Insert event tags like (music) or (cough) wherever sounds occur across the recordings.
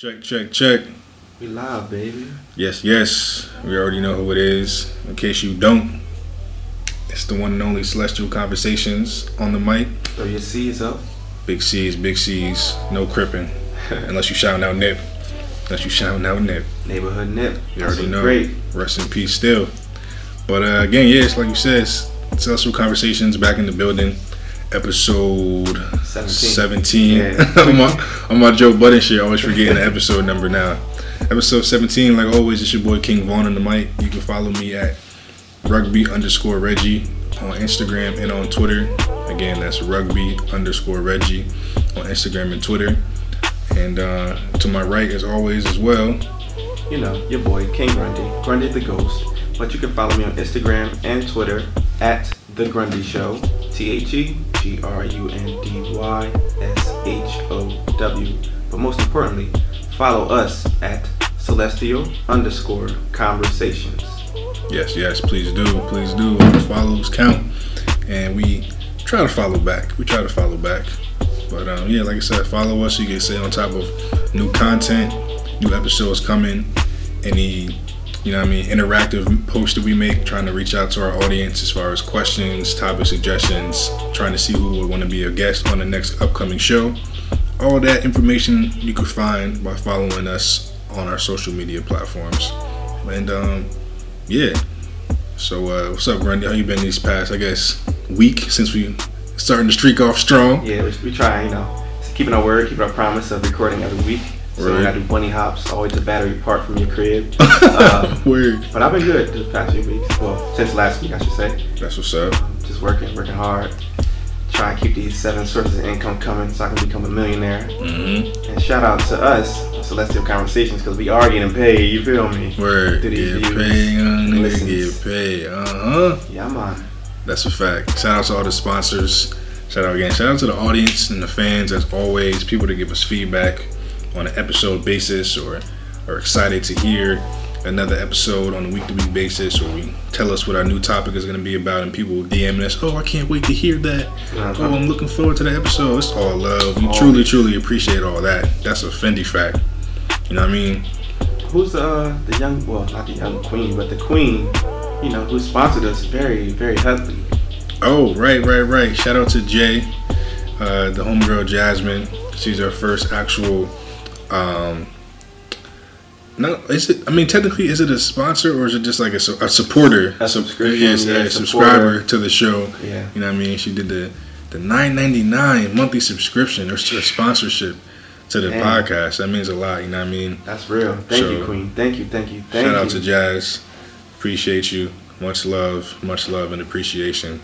Check, check, check. We live, baby. Yes, yes. We already know who it is. In case you don't, it's the one and only Celestial Conversations on the mic. Throw your C's up. Big C's, big C's. No cripping. (laughs) Unless you shouting out Nip. Unless you shouting out Nip. Neighborhood nip. You That's already know. Great. Rest in peace still. But uh, again, yeah, like you said, Celestial Conversations back in the building. Episode 17. 17. Yeah. (laughs) I'm, my, I'm Joe Budden shit. Always forgetting the episode number now. Episode 17, like always, it's your boy King Vaughn on the mic. You can follow me at rugby underscore Reggie on Instagram and on Twitter. Again, that's rugby underscore Reggie on Instagram and Twitter. And uh, to my right, as always, as well, You know, your boy, King Grundy. Grundy the Ghost. But you can follow me on Instagram and Twitter at The Grundy Show. T H E G R U N D Y S H O W. But most importantly, follow us at Celestial underscore conversations. Yes, yes, please do, please do. The follows count, and we try to follow back. We try to follow back, but um, yeah, like I said, follow us so you can stay on top of new content, new episodes coming, any you know what I mean interactive posts that we make, trying to reach out to our audience as far as questions, topic suggestions, trying to see who would want to be a guest on the next upcoming show. All that information you can find by following us on our social media platforms, and um, yeah. So uh, what's up, Grundy? How you been these past, I guess, week since we starting the streak off strong? Yeah, we, we try, you know, keeping our word, keeping our promise of recording every week. So Right. we gotta do bunny hops, always the battery part from your crib. (laughs) um, Word. but I've been good this past few weeks. Well, since last week, I should say. That's what's up. Just working, working hard. Trying to keep these seven sources of income coming so I can become a millionaire. Mm-hmm. And shout out to us, Celestial Conversations, because we are getting paid, you feel me? Word. These Get paid, young nigga. Get paid. Uh huh. Yeah, man. That's a fact. Shout out to all the sponsors. Shout out again. Shout out to the audience and the fans, as always. People that give us feedback on an episode basis or are excited to hear another episode on a week to week basis, or we tell us what our new topic is going to be about, and people DM us, "Oh, I can't wait to hear that." Uh-huh. Oh, I'm looking forward to the episode. It's all love. We Always. truly, truly appreciate all that. That's a Fendi fact. You know what I mean? Who's uh, the young, well, not the young queen, but the queen, you know, who sponsored us very, very heavily. Oh, right, right, right. Shout out to Jay, uh, the homegirl Jasmine. She's our first actual. Um, no, is it? I mean, technically, is it a sponsor or is it just like a, su- a supporter? A Sub- subscription, yes, yeah, a subscriber to the show. Yeah. You know what I mean? She did the the nine ninety nine monthly subscription or or sponsorship to the Damn. podcast. That means a lot. You know what I mean? That's real. Thank you, queen. Thank you, thank you, thank Shout you. out to Jazz. Appreciate you. Much love, much love and appreciation.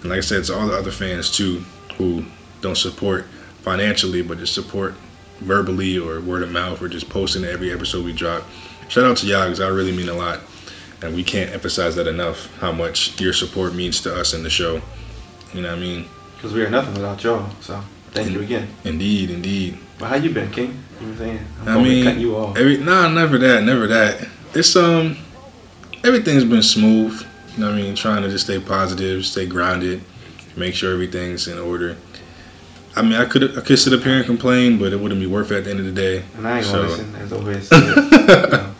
And like I said, to all the other fans too who don't support financially but just support verbally or word of mouth or just posting every episode we drop. Shout out to y'all because I really mean a lot. And we can't emphasize that enough how much your support means to us in the show. You know what I mean? Because we are nothing without y'all. So thank you again. Indeed, indeed. But how you been, King? You know what I'm saying? I'm I mean, cutting you off. every nah, never that, never that. It's um, everything's been smooth. You know what I mean? Trying to just stay positive, stay grounded, make sure everything's in order. I mean, I could I could sit up here and complain, but it wouldn't be worth it at the end of the day. And I ain't gonna listen, as always. said. you know.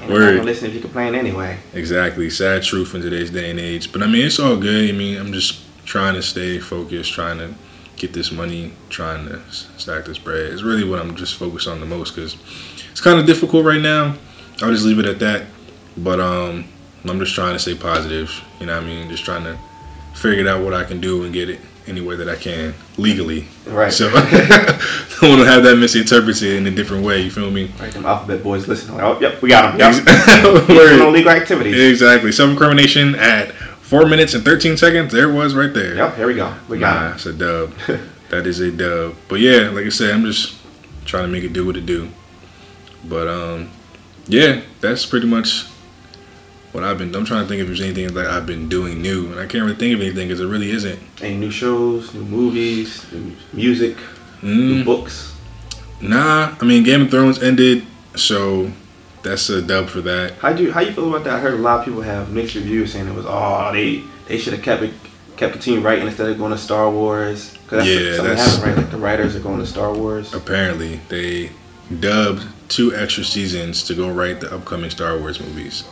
And I'm gonna listen if you complain anyway. Exactly, sad truth in today's day and age. But I mean, it's all good. I mean, I'm just trying to stay focused, trying to get this money, trying to stack this bread. It's really what I'm just focused on the most because it's kind of difficult right now. I'll just leave it at that. But um, I'm just trying to stay positive. You know what I mean? Just trying to figure out what I can do and get it any way that I can legally. Right. So (laughs) I don't want to have that misinterpreted in a different way. You feel me? Right, them alphabet boys listening. Oh, yep, we got them. Yep. (laughs) No legal activities. Exactly. Self incrimination at four minutes and thirteen seconds. There it was right there. Yep, here we go. We got. Nah, got it's a dub. (laughs) that is a dub. But yeah, like I said, I'm just trying to make it do what it do. But um, yeah, that's pretty much what I've been. I'm trying to think if there's anything that I've been doing new, and I can't really think of anything because it really isn't. Any new shows, new movies, new music, new Mm, books? nah, I mean Game of Thrones ended, so that's a dub for that. How do you, how you feel about that? I heard a lot of people have mixed reviews saying it was oh they they should have kept it kept the team writing instead of going to Star Wars. Cause that's Yeah, something that's- happened, right? Like the writers are going to Star Wars. Apparently, they dubbed two extra seasons to go write the upcoming Star Wars movies,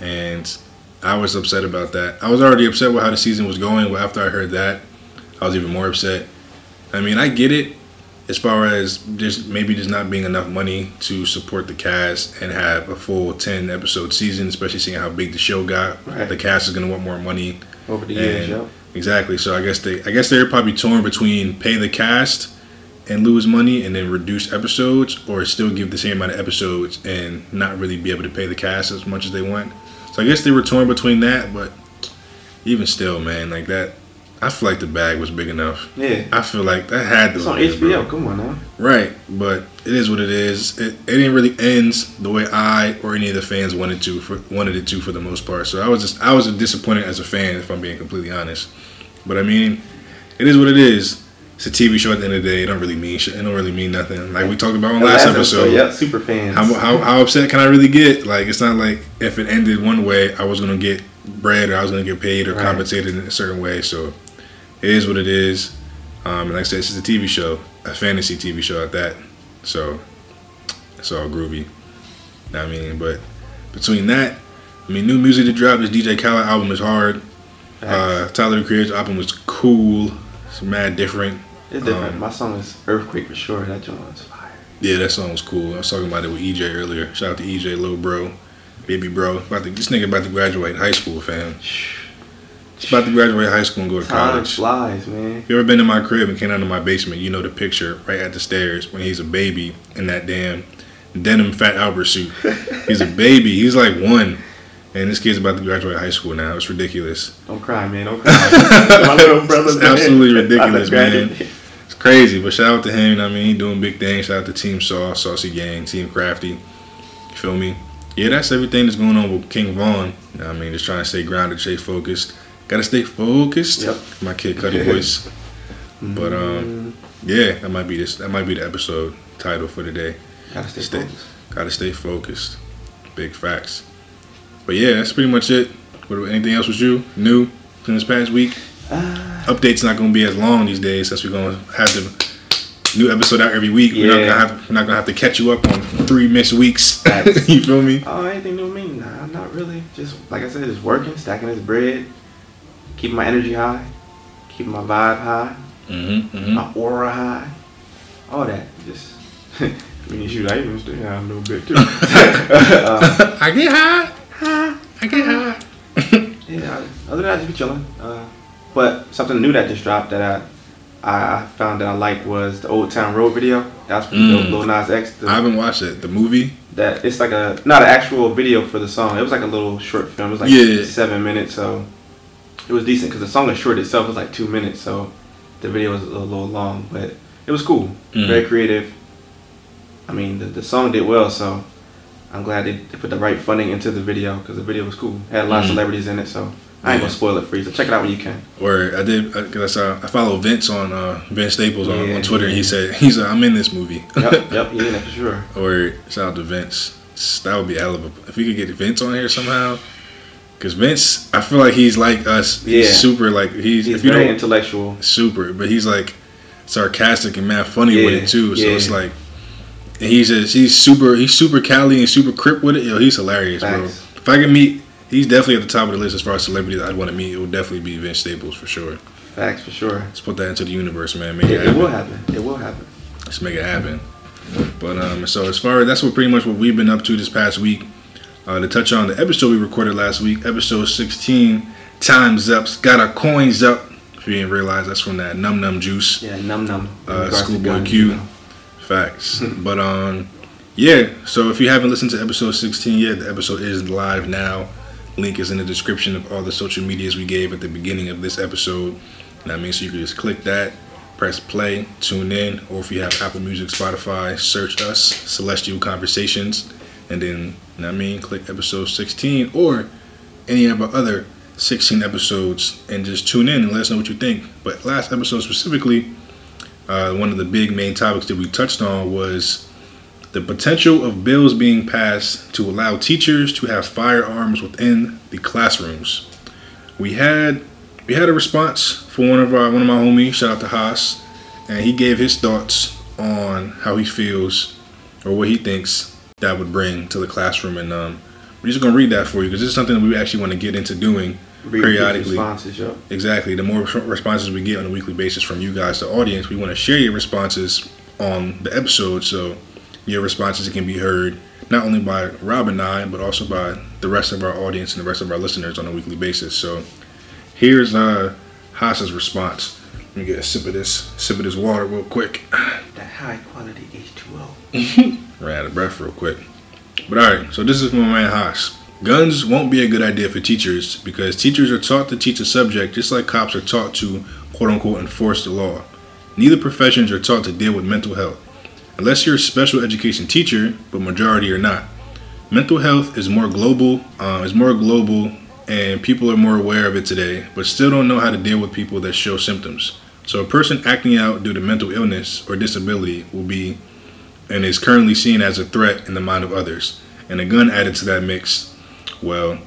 and I was upset about that. I was already upset with how the season was going, but after I heard that, I was even more upset. I mean, I get it as far as just maybe just not being enough money to support the cast and have a full 10 episode season, especially seeing how big the show got. Right. The cast is going to want more money. Over the years, Exactly. So I guess they I guess they're probably torn between pay the cast and lose money and then reduce episodes or still give the same amount of episodes and not really be able to pay the cast as much as they want. So I guess they were torn between that, but even still, man, like that I feel like the bag was big enough. Yeah. I feel like that had to It's on been, bro. HBO. Come on now. Right, but it is what it is. It, it didn't really end the way I or any of the fans wanted to for wanted it to for the most part. So I was just I was disappointed as a fan, if I'm being completely honest. But I mean, it is what it is. It's a TV show at the end of the day. It don't really mean shit. It don't really mean nothing. Like we talked about on The last episode. Yeah, super fans. How, how, how upset can I really get? Like, it's not like if it ended one way, I was going to get bread or I was going to get paid or Right. compensated in a certain way. So it is what it is. Um, and like I said, it's just a TV show, a fantasy TV show at that. So it's all groovy. Know what I mean, but between that, I mean, new music to drop. This DJ Khaled album is hard. Uh, Tyler the Creator's album was cool. It's mad different. It's different. um, My song is Earthquake for sure. That joint was fire. Yeah, that song was cool. I was talking about it with EJ earlier. Shout out to EJ, little bro, baby bro. About to, this nigga about to graduate high school, fam. He's about to graduate high school and go to Time college. flies, man. If you ever been in my crib and came down to my basement, you know the picture right at the stairs when he's a baby in that damn denim Fat Albert suit. He's a baby. He's like one. And this kid's about to graduate high school now. It's ridiculous. Don't cry, man. Don't cry. (laughs) My little brother. It's absolutely (laughs) ridiculous, man. It's crazy, but shout out to him. You know what I mean, he doing big things. Shout out to Team Saw, Saucy Gang, Team Crafty. You feel me? Yeah, that's everything that's going on with King Vaughn. You know what I mean, just trying to stay grounded, stay focused. Gotta stay focused. Yep. My kid Cudi voice. But um, yeah, that might be this. That might be the episode title for today. Gotta stay Stay- focused. Gotta stay focused. Big facts. But yeah, that's pretty much it. What about anything else was you new in this past week? Uh, Updates not gonna be as long these days since we're gonna have the new episode out every week. We're not gonna have we're not gonna have to catch you up on three missed weeks. (laughs) You feel me? oh, anything new with me? Nah, not really. Just like I said, just working, stacking this bread, keeping my energy high, keeping my vibe high, Mm-hmm, mm-hmm. my aura high, all that. Just. (laughs) I mean, shoot, I even stay high a little bit too. (laughs) uh, I get high. I get high. Yeah, other than that, just be chilling. Uh, but something new that just dropped that I I I found that I liked was the Old Town Road video. That's pretty Mm. dope. Lil Nas X. The, I haven't watched it. The movie. that it's like a not an actual video for the song. It was like a little short film. It was like Yeah. seven minutes, so it was decent because the song is short itself. It was like two minutes, so the video was a little long, but it was cool. Mhm. Very creative. I mean, the, the song did well, so I'm glad they, they put the right funding into the video because the video was cool. It had a lot Mhm. of celebrities in it, so I ain't gonna spoil it for you. So check it out when you can. Or I did because I saw I follow Vince on uh, Vince Staples on, Yeah, on Twitter. and He said he's like, I'm in this movie. yep, yep, it for sure. Or shout out to Vince. That would be hell of a if we could get Vince on here somehow. Cause Vince, I feel like he's like us. He's Yeah. super like he's, He's if you very intellectual. super, but he's like sarcastic and mad funny with it too. So yeah. it's like he's just he's super he's super Cali and super crip with it. Yo, he's hilarious, Facts. bro. If I could meet, he's definitely at the top of the list as far as celebrities I'd want to meet. It would definitely be Vince Staples for sure. Facts for sure. Let's put that into the universe, man. Make It, it, it will happen. It will happen. Let's make it happen. But um, so as far as that's what pretty much what we've been up to this past week. Uh, to touch on the episode we recorded last week, episode 16, times up, got our coins up. If you didn't realize, that's from that Numb Numb Juice. Yeah, num num. Uh, Schoolboy Q. you know. Facts. but um, yeah. So if you haven't listened to episode 16 yet, the episode is live now. Link is in the description of all the social medias we gave at the beginning of this episode. And that means so you can just click that, press play, tune in, or if you have Apple Music, Spotify, search us, Celestial Conversations, and then, I mean, click episode 16 or any of our other 16 episodes and just tune in and let us know what you think. But last episode specifically, uh, one of the big main topics that we touched on was the potential of bills being passed to allow teachers to have firearms within the classrooms. We had we had a response from one of our one of my homies, shout out to Haas, and he gave his thoughts on how he feels or what he thinks that would bring to the classroom. And um, we're just gonna read that for you because this is something that we actually want to get into doing periodically. responses, yo. Exactly. The more responses we get on a weekly basis from you guys, the audience, we want to share your responses on the episode. So your responses can be heard not only by Rob and I, but also by the rest of our audience and the rest of our listeners on a weekly basis. So here's uh, Haas's response. Let me get a sip of this, sip of this water real quick. That high quality H2O. (laughs) Ran out of breath real quick. But all right, so this is from my man Haas. Guns won't be a good idea for teachers because teachers are taught to teach a subject just like cops are taught to quote unquote enforce the law. Neither professions are taught to deal with mental health. Unless you're a special education teacher, but majority are not. Mental health is more global, uh, is more global, and people are more aware of it today, but still don't know how to deal with people that show symptoms. So a person acting out due to mental illness or disability will be and is currently seen as a threat in the mind of others. And a gun added to that mix, well,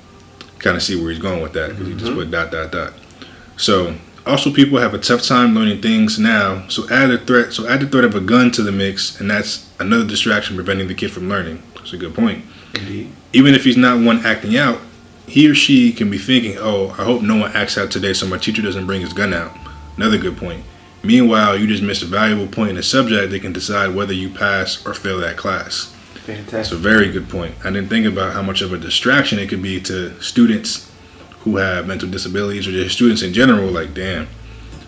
kind of see where he's going with that because he just mm-hmm. put dot dot dot. So also people have a tough time learning things now. So add a threat. So add the threat of a gun to the mix, and that's another distraction preventing the kid from learning. That's a good point. Indeed. Even if he's not one acting out, he or she can be thinking, "Oh, I hope no one acts out today, so my teacher doesn't bring his gun out." Another good point. Meanwhile, you just missed a valuable point in a subject that can decide whether you pass or fail that class. That's a very good point. I didn't think about how much of a distraction it could be to students who have mental disabilities or just students in general. Like, damn,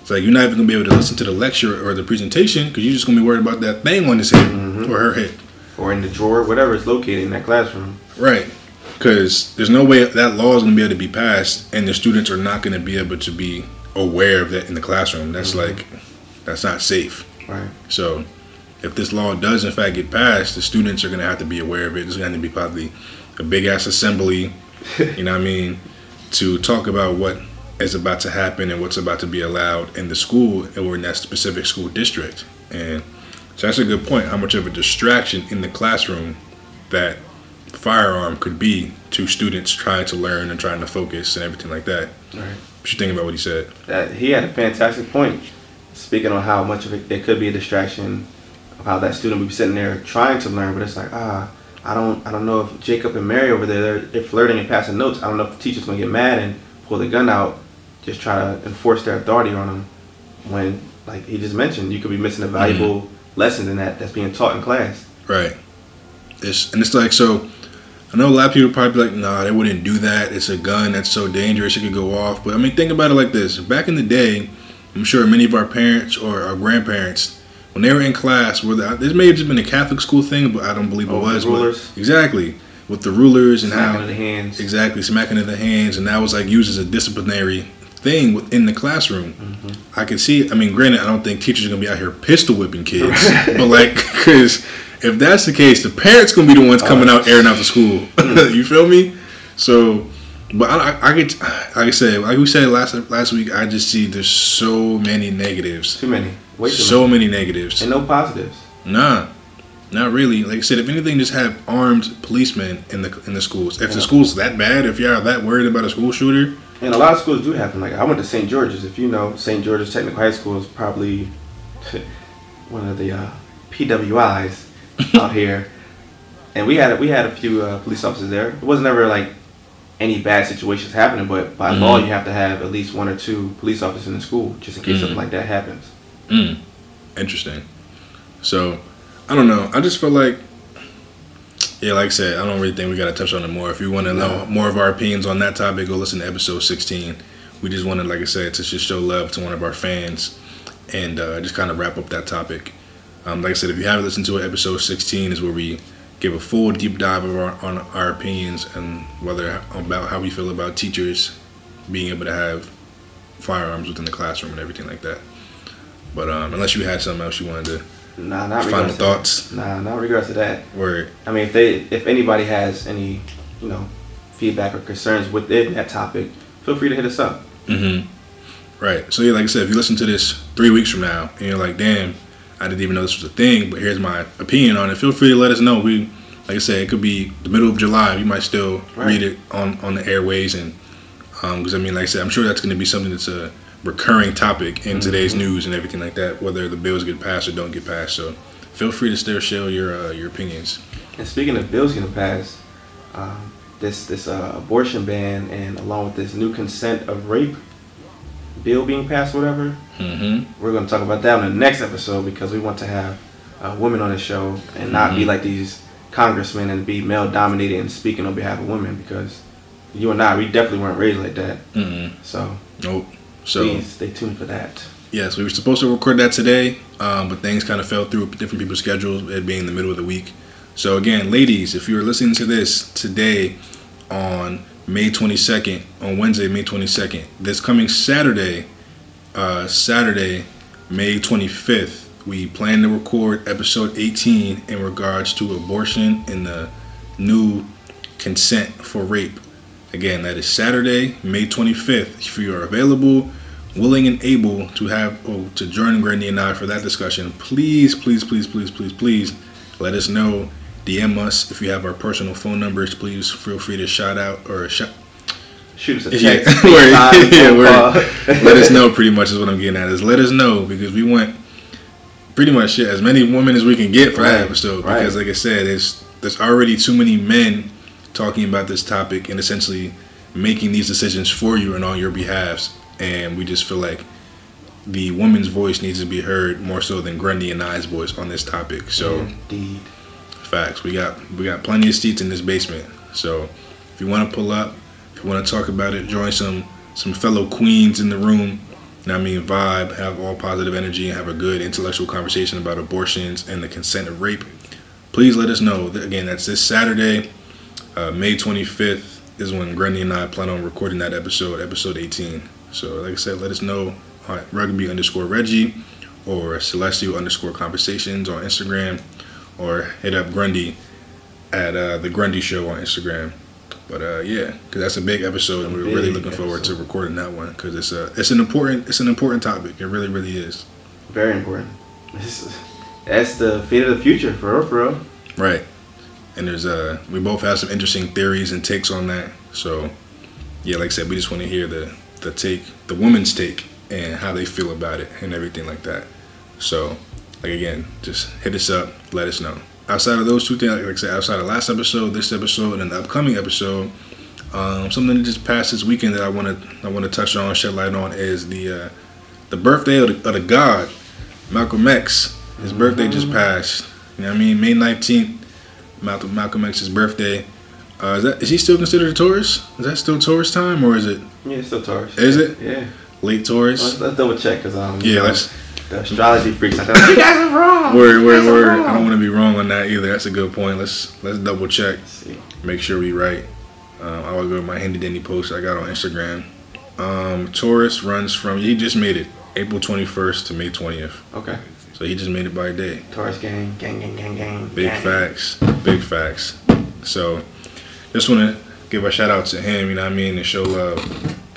it's like you're not even gonna be able to listen to the lecture or the presentation because you're just gonna be worried about that thing on his head mm-hmm. or her head. Or in the drawer, whatever is located in that classroom. Right. Because there's no way that law is going to be able to be passed, and the students are not going to be able to be aware of that in the classroom. That's mm-hmm. like, that's not safe. Right. So, if this law does in fact get passed, the students are going to have to be aware of it. There's going to be probably a big ass assembly, (laughs) you know what I mean, to talk about what is about to happen and what's about to be allowed in the school or in that specific school district. And so that's a good point. How much of a distraction in the classroom that firearm could be to students trying to learn and trying to focus and everything like that. Right. What you think about what he said? That he had a fantastic point. Speaking on how much of it, it could be a distraction how that student would be sitting there trying to learn, but it's like, ah, I don't I don't know if Jacob and Mary over there they're, they're flirting and passing notes. I don't know if the teacher's gonna get mad and pull the gun out, just try to enforce their authority on them. When like he just mentioned, you could be missing a valuable lesson in that that's being taught in class. Right. It's and it's like so. I know a lot of people probably be like, nah, they wouldn't do that. It's a gun that's so dangerous, it could go off. But I mean, think about it like this: back in the day, I'm sure many of our parents or our grandparents, when they were in class, were the, this may have just been a Catholic school thing, but I don't believe it Oh, the was. but- exactly with the rulers and Smacking how the hands. Exactly, smacking of the hands, and that was like used as a disciplinary thing within the classroom. Mm-hmm. I can see. I mean, granted, I don't think teachers are gonna be out here pistol whipping kids, (laughs) but like, because if that's the case, the parents gonna be the ones coming out airing out the school. (laughs) (laughs) you feel me? So, but I, I, I get, like I said, like we said last last week, I just see there's so many negatives, Too many. Way too so many. many negatives. And no positives. Nah, not really. Like I said, if anything, just have armed policemen in the in the schools. If the school's that bad, if y'all are that worried about a school shooter, And a lot of schools do happen. Like I went to St. George's. If you know, St. George's Technical High School is probably (laughs) one of the uh, PWIs (laughs) out here. And we had we had a few uh, police officers there. It wasn't ever like any bad situations happening, but by law Mhm. you have to have at least one or two police officers in the school just in case Mhm. something like that happens. Mm, interesting. So, I don't know. I just feel like, yeah, like I said, I don't really think we gotta touch on it more. If you want to know No. more of our opinions on that topic, go listen to episode 16. We just wanted, like I said, to just show love to one of our fans and uh, just kind of wrap up that topic. Um, like I said, if you haven't listened to it, episode 16 is where we give a full deep dive of our, on our opinions and whether about how we feel about teachers being able to have firearms within the classroom and everything like that. But um, unless you had something else you wanted to Nah, not final regards thoughts. Nah, not regards to that. word. I mean, if they, if anybody has any, you know, feedback or concerns within that topic, feel free to hit us up. Mm-hmm. Right. So yeah, like I said, if you listen to this three weeks from now and you're like, "Damn, I didn't even know this was a thing," but here's my opinion on it. Feel free to let us know. We, like I said, it could be the middle of July. We might still Right. read it on on the airways, and because I mean, like I said, I'm sure that's going to be something that's a recurring topic in today's news and everything like that. Whether the bills get passed or don't get passed. So feel free to still share your uh, your opinions. And speaking of bills getting passed, um, this this uh, abortion ban and along with this new consent of rape bill being passed, whatever, Mm-hmm. we're going to talk about that on the next episode because we want to have uh, women on the show and not be Mhm. like these congressmen and be male dominated and speaking on behalf of women because you and I, we definitely weren't raised like that. Mm-hmm. So, Nope. So please stay tuned for that. yes, we were supposed to record that today, um, but things kind of fell through with different people's schedules. It being the middle of the week. So again, ladies, if you are listening to this today on May 22nd, on Wednesday, May 22nd, this coming Saturday, uh, Saturday, May 25th, we plan to record episode 18 in regards to abortion and the new consent for rape. Again, that is Saturday, May 25th. If you are available, willing, and able to have oh, to join Grundy and I for that discussion, please, please, please, please, please, please let us know. DM us if you have our personal phone numbers. Please feel free to shout out or shout. Shoot us a Yeah, (laughs) (laughs) yeah, phone word. call. let us know (laughs) pretty much is what I'm getting at is let us know because we want pretty much shit, as many women as we can get for that Right, episode right. because like I said there's there's already too many men talking about this topic and essentially making these decisions for you and on your behalves and we just feel like the woman's voice needs to be heard more so than Grundy and I's voice on this topic so Indeed. Facts. We got we got plenty of seats in this basement. So if you want to pull up, if you want to talk about it, join some some fellow queens in the room. What I mean, vibe, have all positive energy, and have a good intellectual conversation about abortions and the consent of rape. Please let us know. Again, that's this Saturday, uh, May 25th, is when Grundy and I plan on recording that episode, episode 18. So, like I said, let us know on rugby underscore Reggie or celestial underscore conversations on Instagram or hit up Grundy at uh, the Grundy Show on Instagram. But uh, yeah, because that's a big episode, and we're really looking forward to recording that one because it's a it's an important it's an important topic. It really really is. Very important. Is- That's the fate of the future, for real, for real. Right. And there's uh we both have some interesting theories and takes on that. So yeah, like I said, we just want to hear the the take, the woman's take, and how they feel about it and everything like that. So like again, just hit us up, let us know. Outside of those two things, like I said, outside of last episode, this episode, and the upcoming episode, um, something that just passed this weekend that I want to I want to touch on, shed light on, is the uh, the birthday of the, of the God, Malcolm X. His birthday just passed. You know what I mean? May nineteenth, Malcolm Malcolm X's birthday. Uh, is that is he still considered a Taurus? Is that still Taurus time or is it Yeah, it's still Taurus. Is it? Yeah. late Let's, Taurus? let's double check because um, you Yeah, know, let's the astrology freaks out there. like, You guys are wrong. word You word guys are word. wrong." I don't want to be wrong on that either. That's a good point. Let's let's double check. Let's see. make sure we right. Um, I will go to my handy dandy post I got on Instagram. Um, Taurus runs from he just made it April 21st to May 20th, Okay. So he just made it by day. Taurus gang, gang, gang, gang, gang. Big gang. facts, big facts. So just want to give a shout out to him. You know what I mean, and show love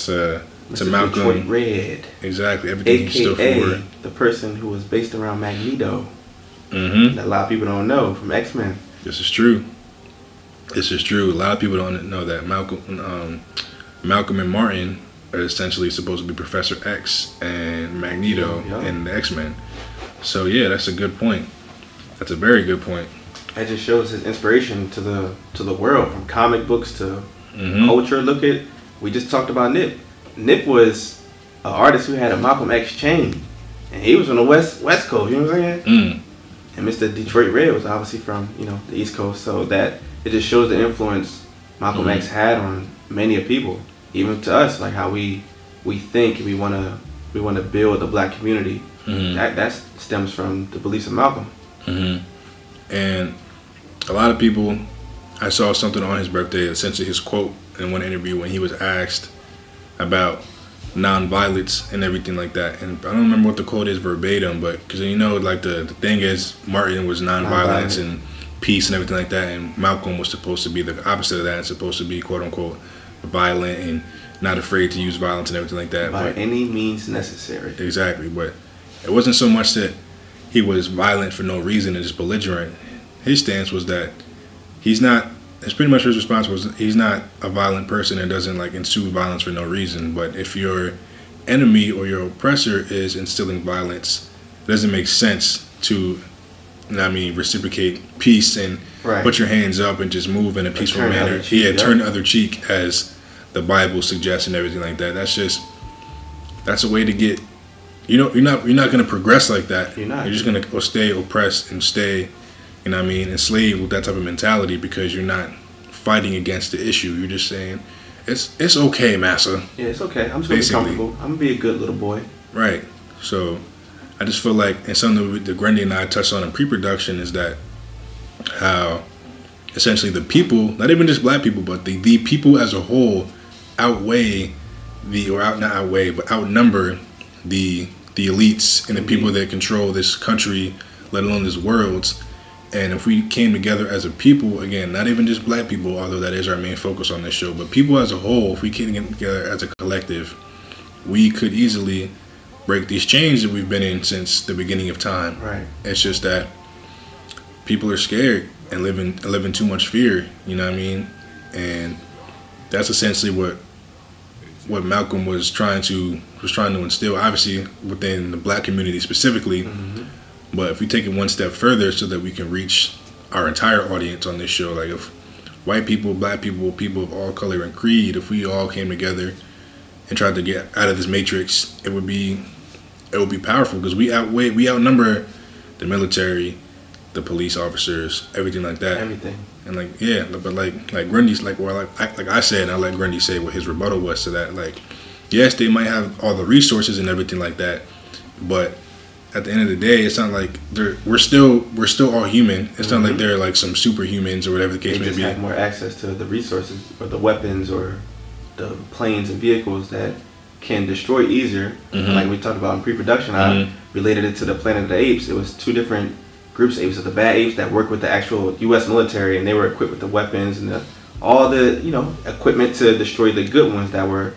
to to Mr. Malcolm. Detroit Red, Exactly everything he stood aka for. the person who was based around Magneto. Mm-hmm. That a lot of people don't know from X Men. This is true. This is true. A lot of people don't know that Malcolm, um, Malcolm and Martin are essentially supposed to be Professor X and Magneto and the X Men. So yeah, that's a good point. That's a very good point. That just shows his inspiration to the to the world, from comic books to hmm culture. Look at we just talked about Nip. Nip was an artist who had a Malcolm X chain, and he was from the West West Coast. You know what I'm saying? Mm. And Mr. Detroit Red was obviously from you know the East Coast. So that it just shows the influence Malcolm Mhm. X had on many of people, even to us, like how we we think we want to we want to build the black community. Hmm That that stems from the beliefs of Malcolm. hmm And a lot of people, I saw something on his birthday, essentially his quote in one interview when he was asked about nonviolence and everything like that. And I don't remember what the quote is verbatim, but because you know, like the, the thing is, Martin was nonviolence Nonviolent. and peace and everything like that, and Malcolm was supposed to be the opposite of that and supposed to be quote unquote violent and not afraid to use violence and everything like that. By But any means necessary. Exactly, but it wasn't so much that he was violent for no reason and just belligerent. His stance was that he's not. It's pretty much his response was he's not a violent person and doesn't like ensue violence for no reason. But if your enemy or your oppressor is instilling violence, it doesn't make sense to I mean, reciprocate peace and Right. put your hands up and just move in a peaceful manner. other cheek, yeah, yeah. turn the other cheek as the Bible suggests and everything like that. That's just that's a way to get you know you're not you're not gonna progress like that. You're not. You're just gonna stay oppressed and stay, you know what I mean, enslaved with that type of mentality because you're not fighting against the issue. You're just saying it's it's okay, massa. Yeah, it's okay. I'm just gonna Basically. be comfortable. I'm gonna be a good little boy. Right. So I just feel like, and something that Grundy and I touched on in pre-production is that how essentially the people, not even just black people, but the, the people as a whole outweigh the, or out, not outweigh, but outnumber the the elites and the mm-hmm. people that control this country, let alone this world. And if we came together as a people, again, not even just black people, although that is our main focus on this show, but people as a whole, if we came together as a collective, we could easily break these chains that we've been in since the beginning of time. Right. It's just that people are scared and living living too much fear. You know what I mean? And that's essentially what what Malcolm was trying to was trying to instill. Obviously within the black community specifically, mm-hmm. but if we take it one step further, so that we can reach our entire audience on this show, like if white people, black people, people of all color and creed, if we all came together and tried to get out of this matrix, it would be it would be powerful because we outweigh we outnumber the military, the police officers, everything like that. Everything. And like yeah, but like like Grundy's like well like I, like I said, and I let Grundy say what his rebuttal was to that. Like yes, they might have all the resources and everything like that, but at the end of the day, it's not like they're we're still we're still all human. It's not like they're like some superhumans or whatever the They case may just be. have more access to the resources or the weapons or the planes and vehicles that can destroy easier. Mhm. Like we talked about in pre-production, Mhm. I related it to the Planet of the Apes. It was two different groups of apes. Of the bad apes that worked with the actual U.S. military, and they were equipped with the weapons and the, all the you know equipment to destroy the good ones that were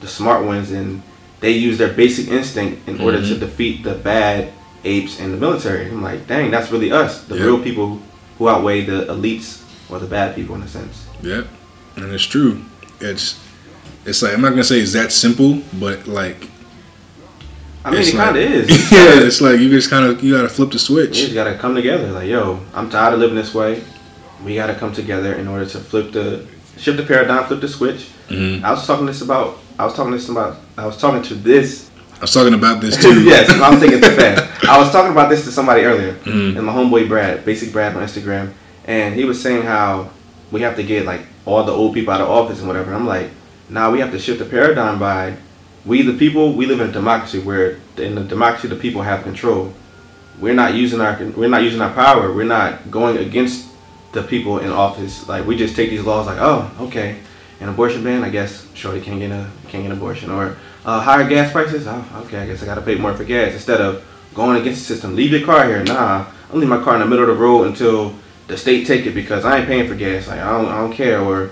the smart ones, and they used their basic instinct in order to Mhm. defeat the bad apes in the military. I'm like, dang, that's really us, the Yeah. real people who outweigh the elites or the bad people in a sense. Yep, and it's true. It's it's like I'm not gonna say it's that simple, but like I mean, It's it kind of is. (laughs) yeah, it's like you just kind of you gotta flip the switch. just gotta come together. Like, yo, I'm tired of living this way. We gotta come together in order to flip the shift the paradigm, flip the switch. hmm I was talking this about. I was talking this about. I was talking to this. I was talking about this too. (laughs) yes, I'm thinking too fast. I was talking about this to somebody earlier, Mhm. and my homeboy Brad, Basic Brad on Instagram, and he was saying how we have to get like all the old people out of office and whatever. I'm like, nah, we have to shift the paradigm by we the people. We live in a democracy where in the democracy the people have control. We're not using our we're not using our power. We're not going against the people in office. Like we just take these laws like, oh, okay, an abortion ban. I guess Shorty can't get a can't get an abortion or uh, higher gas prices. Oh, okay, I guess I gotta pay more for gas instead of going against the system. Leave your car here. Nah, I'm leave my car in the middle of the road until the state take it because I ain't paying for gas. Like I don't I don't care or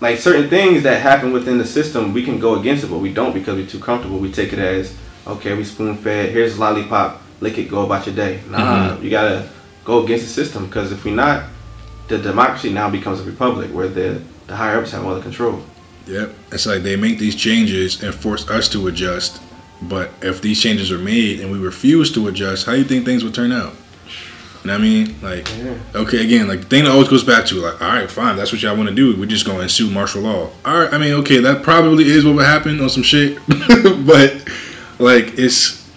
like certain things that happen within the system, we can go against it, but we don't because we're too comfortable. We take it as okay, we spoon fed. Here's a lollipop. Lick it. Go about your day. Nah, mm-hmm. you gotta go against the system because if we not, the democracy now becomes a republic where the the higher ups have all the control. Yep. It's like they make these changes and force us to adjust. But if these changes are made and we refuse to adjust, how do you think things would turn out? You know what I mean? Like, Yeah. okay, again, like the thing that always goes back to, like, all right, fine, that's what y'all want to do. We're just going to sue martial law. All right, I mean, okay, that probably is what would happen on some shit, (laughs) but like, it's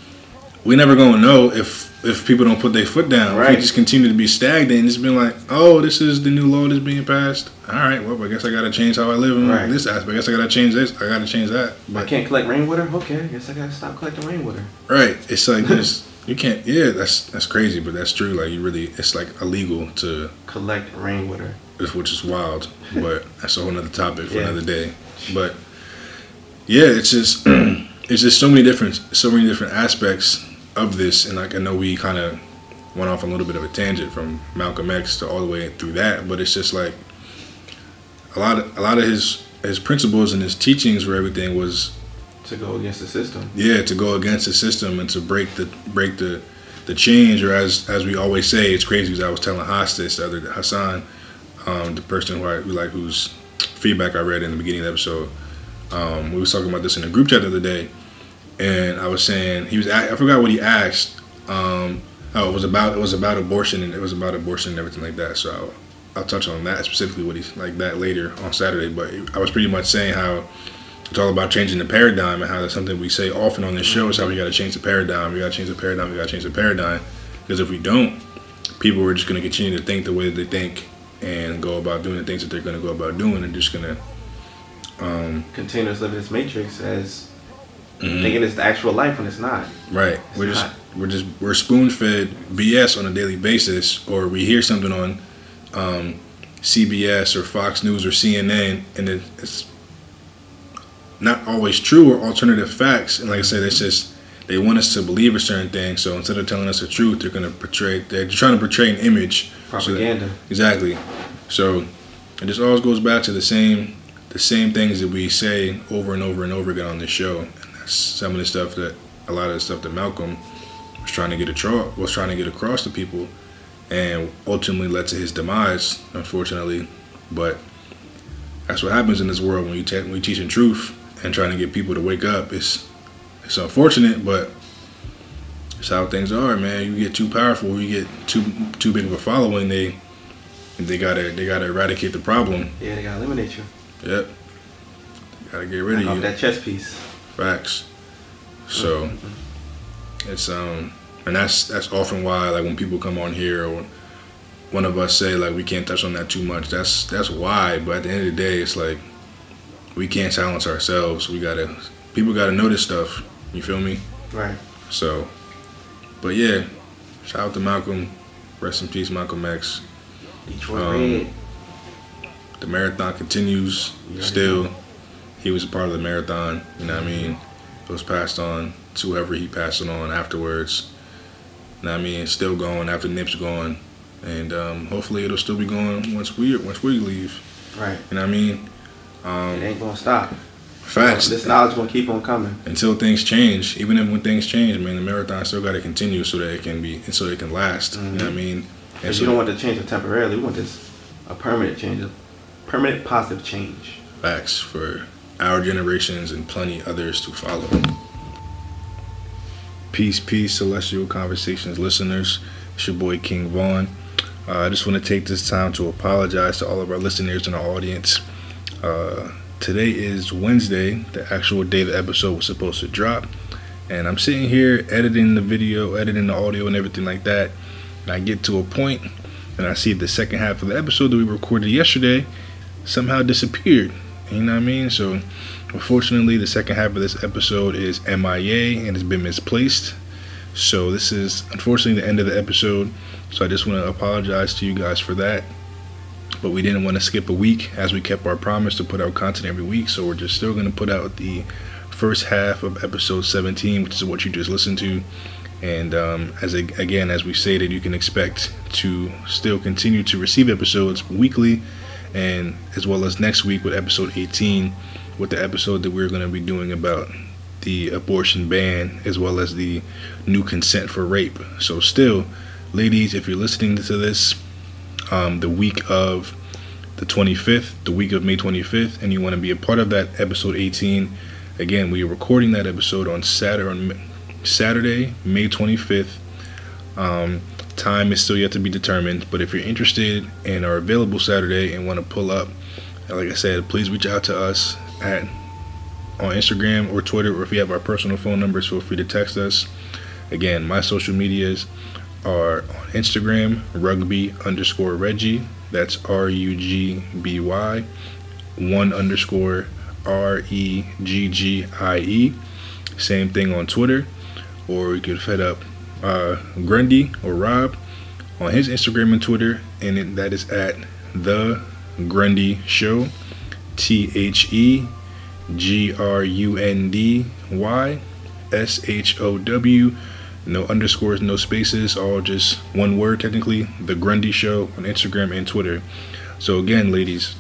we never gonna know if if people don't put their foot down. If Right. we just continue to be stagnant and just be like, oh, this is the new law that's being passed. All right, well, I guess I gotta change how I live in Right. this aspect. I guess I gotta change this. I gotta change that. But I can't collect rainwater. Okay, I guess I gotta stop collecting rainwater. right, it's like just you can't. Yeah, that's that's crazy, but that's true. Like you really, it's like illegal to, Collect rainwater. which is wild. But that's a whole nother topic for Yeah. another day. But yeah, it's just (clears throat) it's just so many different so many different aspects of this, and like I know we kind of went off a little bit of a tangent from Malcolm X to all the way through that, but it's just like a lot of a lot of his his principles and his teachings for everything was To go against the system. yeah to go against the system and to break the break the the change or as as we always say it's crazy because I was telling Haas the other Hassan um, the person who I who like whose feedback I read in the beginning of the episode um, we was talking about this in a group chat the other day and I was saying he was I forgot what he asked um, Oh, it was about it was about abortion and it was about abortion and everything like that. So I'll, I'll touch on that specifically what he's like that later on Saturday. But I was pretty much saying how it's all about changing the paradigm and how that's something we say often on this show is how we got to change the paradigm. We got to change the paradigm. We got to change the paradigm because if we don't, people are just going to continue to think the way that they think and go about doing the things that they're going to go about doing and just going to um, continue to live in this matrix as mm-hmm. thinking it's the actual life when it's not. Right. It's we're not. just we're just we're spoon fed BS on a daily basis, or we hear something on um, CBS or Fox News or CNN, and it's not always true or alternative facts. And like I said, it's just they want us to believe a certain thing. So instead of telling us the truth, they're going to portray. They're trying to portray an image. Propaganda. So that, exactly. So it just always goes back to the same the same things that we say over and over and over again on this show. And that's some of the stuff that a lot of the stuff that Malcolm was trying to get across was trying to get across to people, and ultimately led to his demise, unfortunately. But that's what happens in this world when you te- when you teaching truth and trying to get people to wake up. It's it's unfortunate, but it's how things are, man. You get too powerful, you get too too big of a following, they they gotta they gotta eradicate the problem. Yeah, they gotta eliminate you. Yep. gotta get rid of you. That chess piece. Facts. So mm-hmm. it's um and that's that's often why like when people come on here or one of us say like we can't touch on that too much. That's that's why. But at the end of the day, it's like we can't silence ourselves. We gotta people gotta know this stuff. You feel me? Right. So, but yeah, shout out to Malcolm. Rest in peace, Malcolm X. Detroit um, Red. The marathon continues still. He was a part of the marathon. You know what I mean? It was passed on to whoever he passed it on afterwards. You know what I mean? It's still going after Nip's gone, and um, hopefully it'll still be going once we once we leave. Right. You know what I mean? Um, it ain't gonna stop. Facts. This knowledge gonna keep on coming until things change. Even if when things change, man, the marathon still got to continue so that it can be so it can last. Mm-hmm. You know what I mean? Because so, you don't want to change it temporarily. We want this a permanent change, a permanent positive change. Facts for our generations and plenty others to follow. Peace, peace, celestial conversations listeners. It's your boy King Vaughn. Uh, I just want to take this time to apologize to all of our listeners and our audience. Uh, today is Wednesday, the actual day the episode was supposed to drop. And I'm sitting here editing the video, editing the audio, and everything like that. And I get to a point and I see the second half of the episode that we recorded yesterday somehow disappeared. You know what I mean? So, unfortunately, the second half of this episode is MIA and it's been misplaced. So, this is unfortunately the end of the episode. So, I just want to apologize to you guys for that but we didn't want to skip a week as we kept our promise to put out content every week. So we're just still going to put out the first half of episode 17, which is what you just listened to. And um, as a, again, as we stated, you can expect to still continue to receive episodes weekly, and as well as next week with episode 18, with the episode that we're going to be doing about the abortion ban, as well as the new consent for rape. So, still, ladies, if you're listening to this, um, the week of the 25th, the week of May 25th, and you want to be a part of that episode 18, again, we are recording that episode on Saturday, Saturday May 25th. Um, time is still yet to be determined, but if you're interested and are available Saturday and want to pull up, like I said, please reach out to us at on Instagram or Twitter, or if you have our personal phone numbers, feel free to text us. Again, my social medias are on Instagram, rugby underscore Reggie. That's R U G B Y, one underscore R E G G I E. Same thing on Twitter, or you could fed up uh, Grundy or Rob on his Instagram and Twitter, and it, that is at the Grundy Show, T H E G R U N D Y S H O W no underscores, no spaces, all just one word technically. The Grundy Show on Instagram and Twitter. So again, ladies,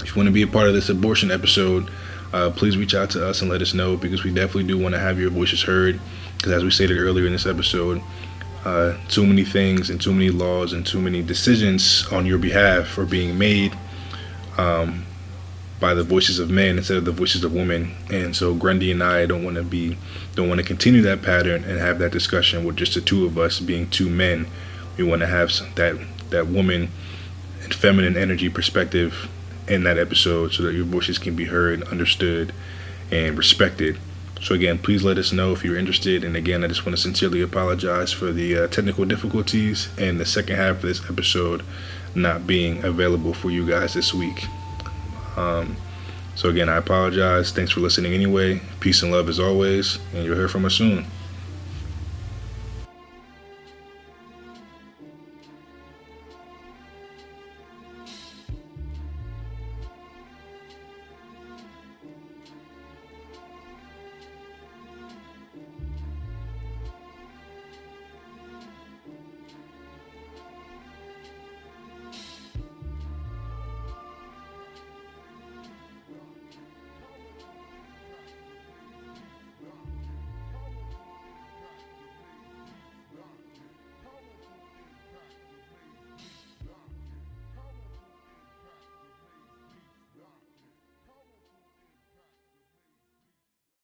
if you want to be a part of this abortion episode, uh, please reach out to us and let us know because we definitely do want to have your voices heard. Because as we stated earlier in this episode, uh, too many things and too many laws and too many decisions on your behalf are being made um, by the voices of men instead of the voices of women. And so Grundy and I don't want to be don't want to continue that pattern and have that discussion with just the two of us being two men. We want to have that that woman and feminine energy perspective in that episode so that your voices can be heard, understood, and respected. So again, please let us know if you're interested. And again, I just want to sincerely apologize for the uh, technical difficulties and the second half of this episode not being available for you guys this week. Um, so again, I apologize. Thanks for listening anyway. Peace and love as always, and you'll hear from us soon.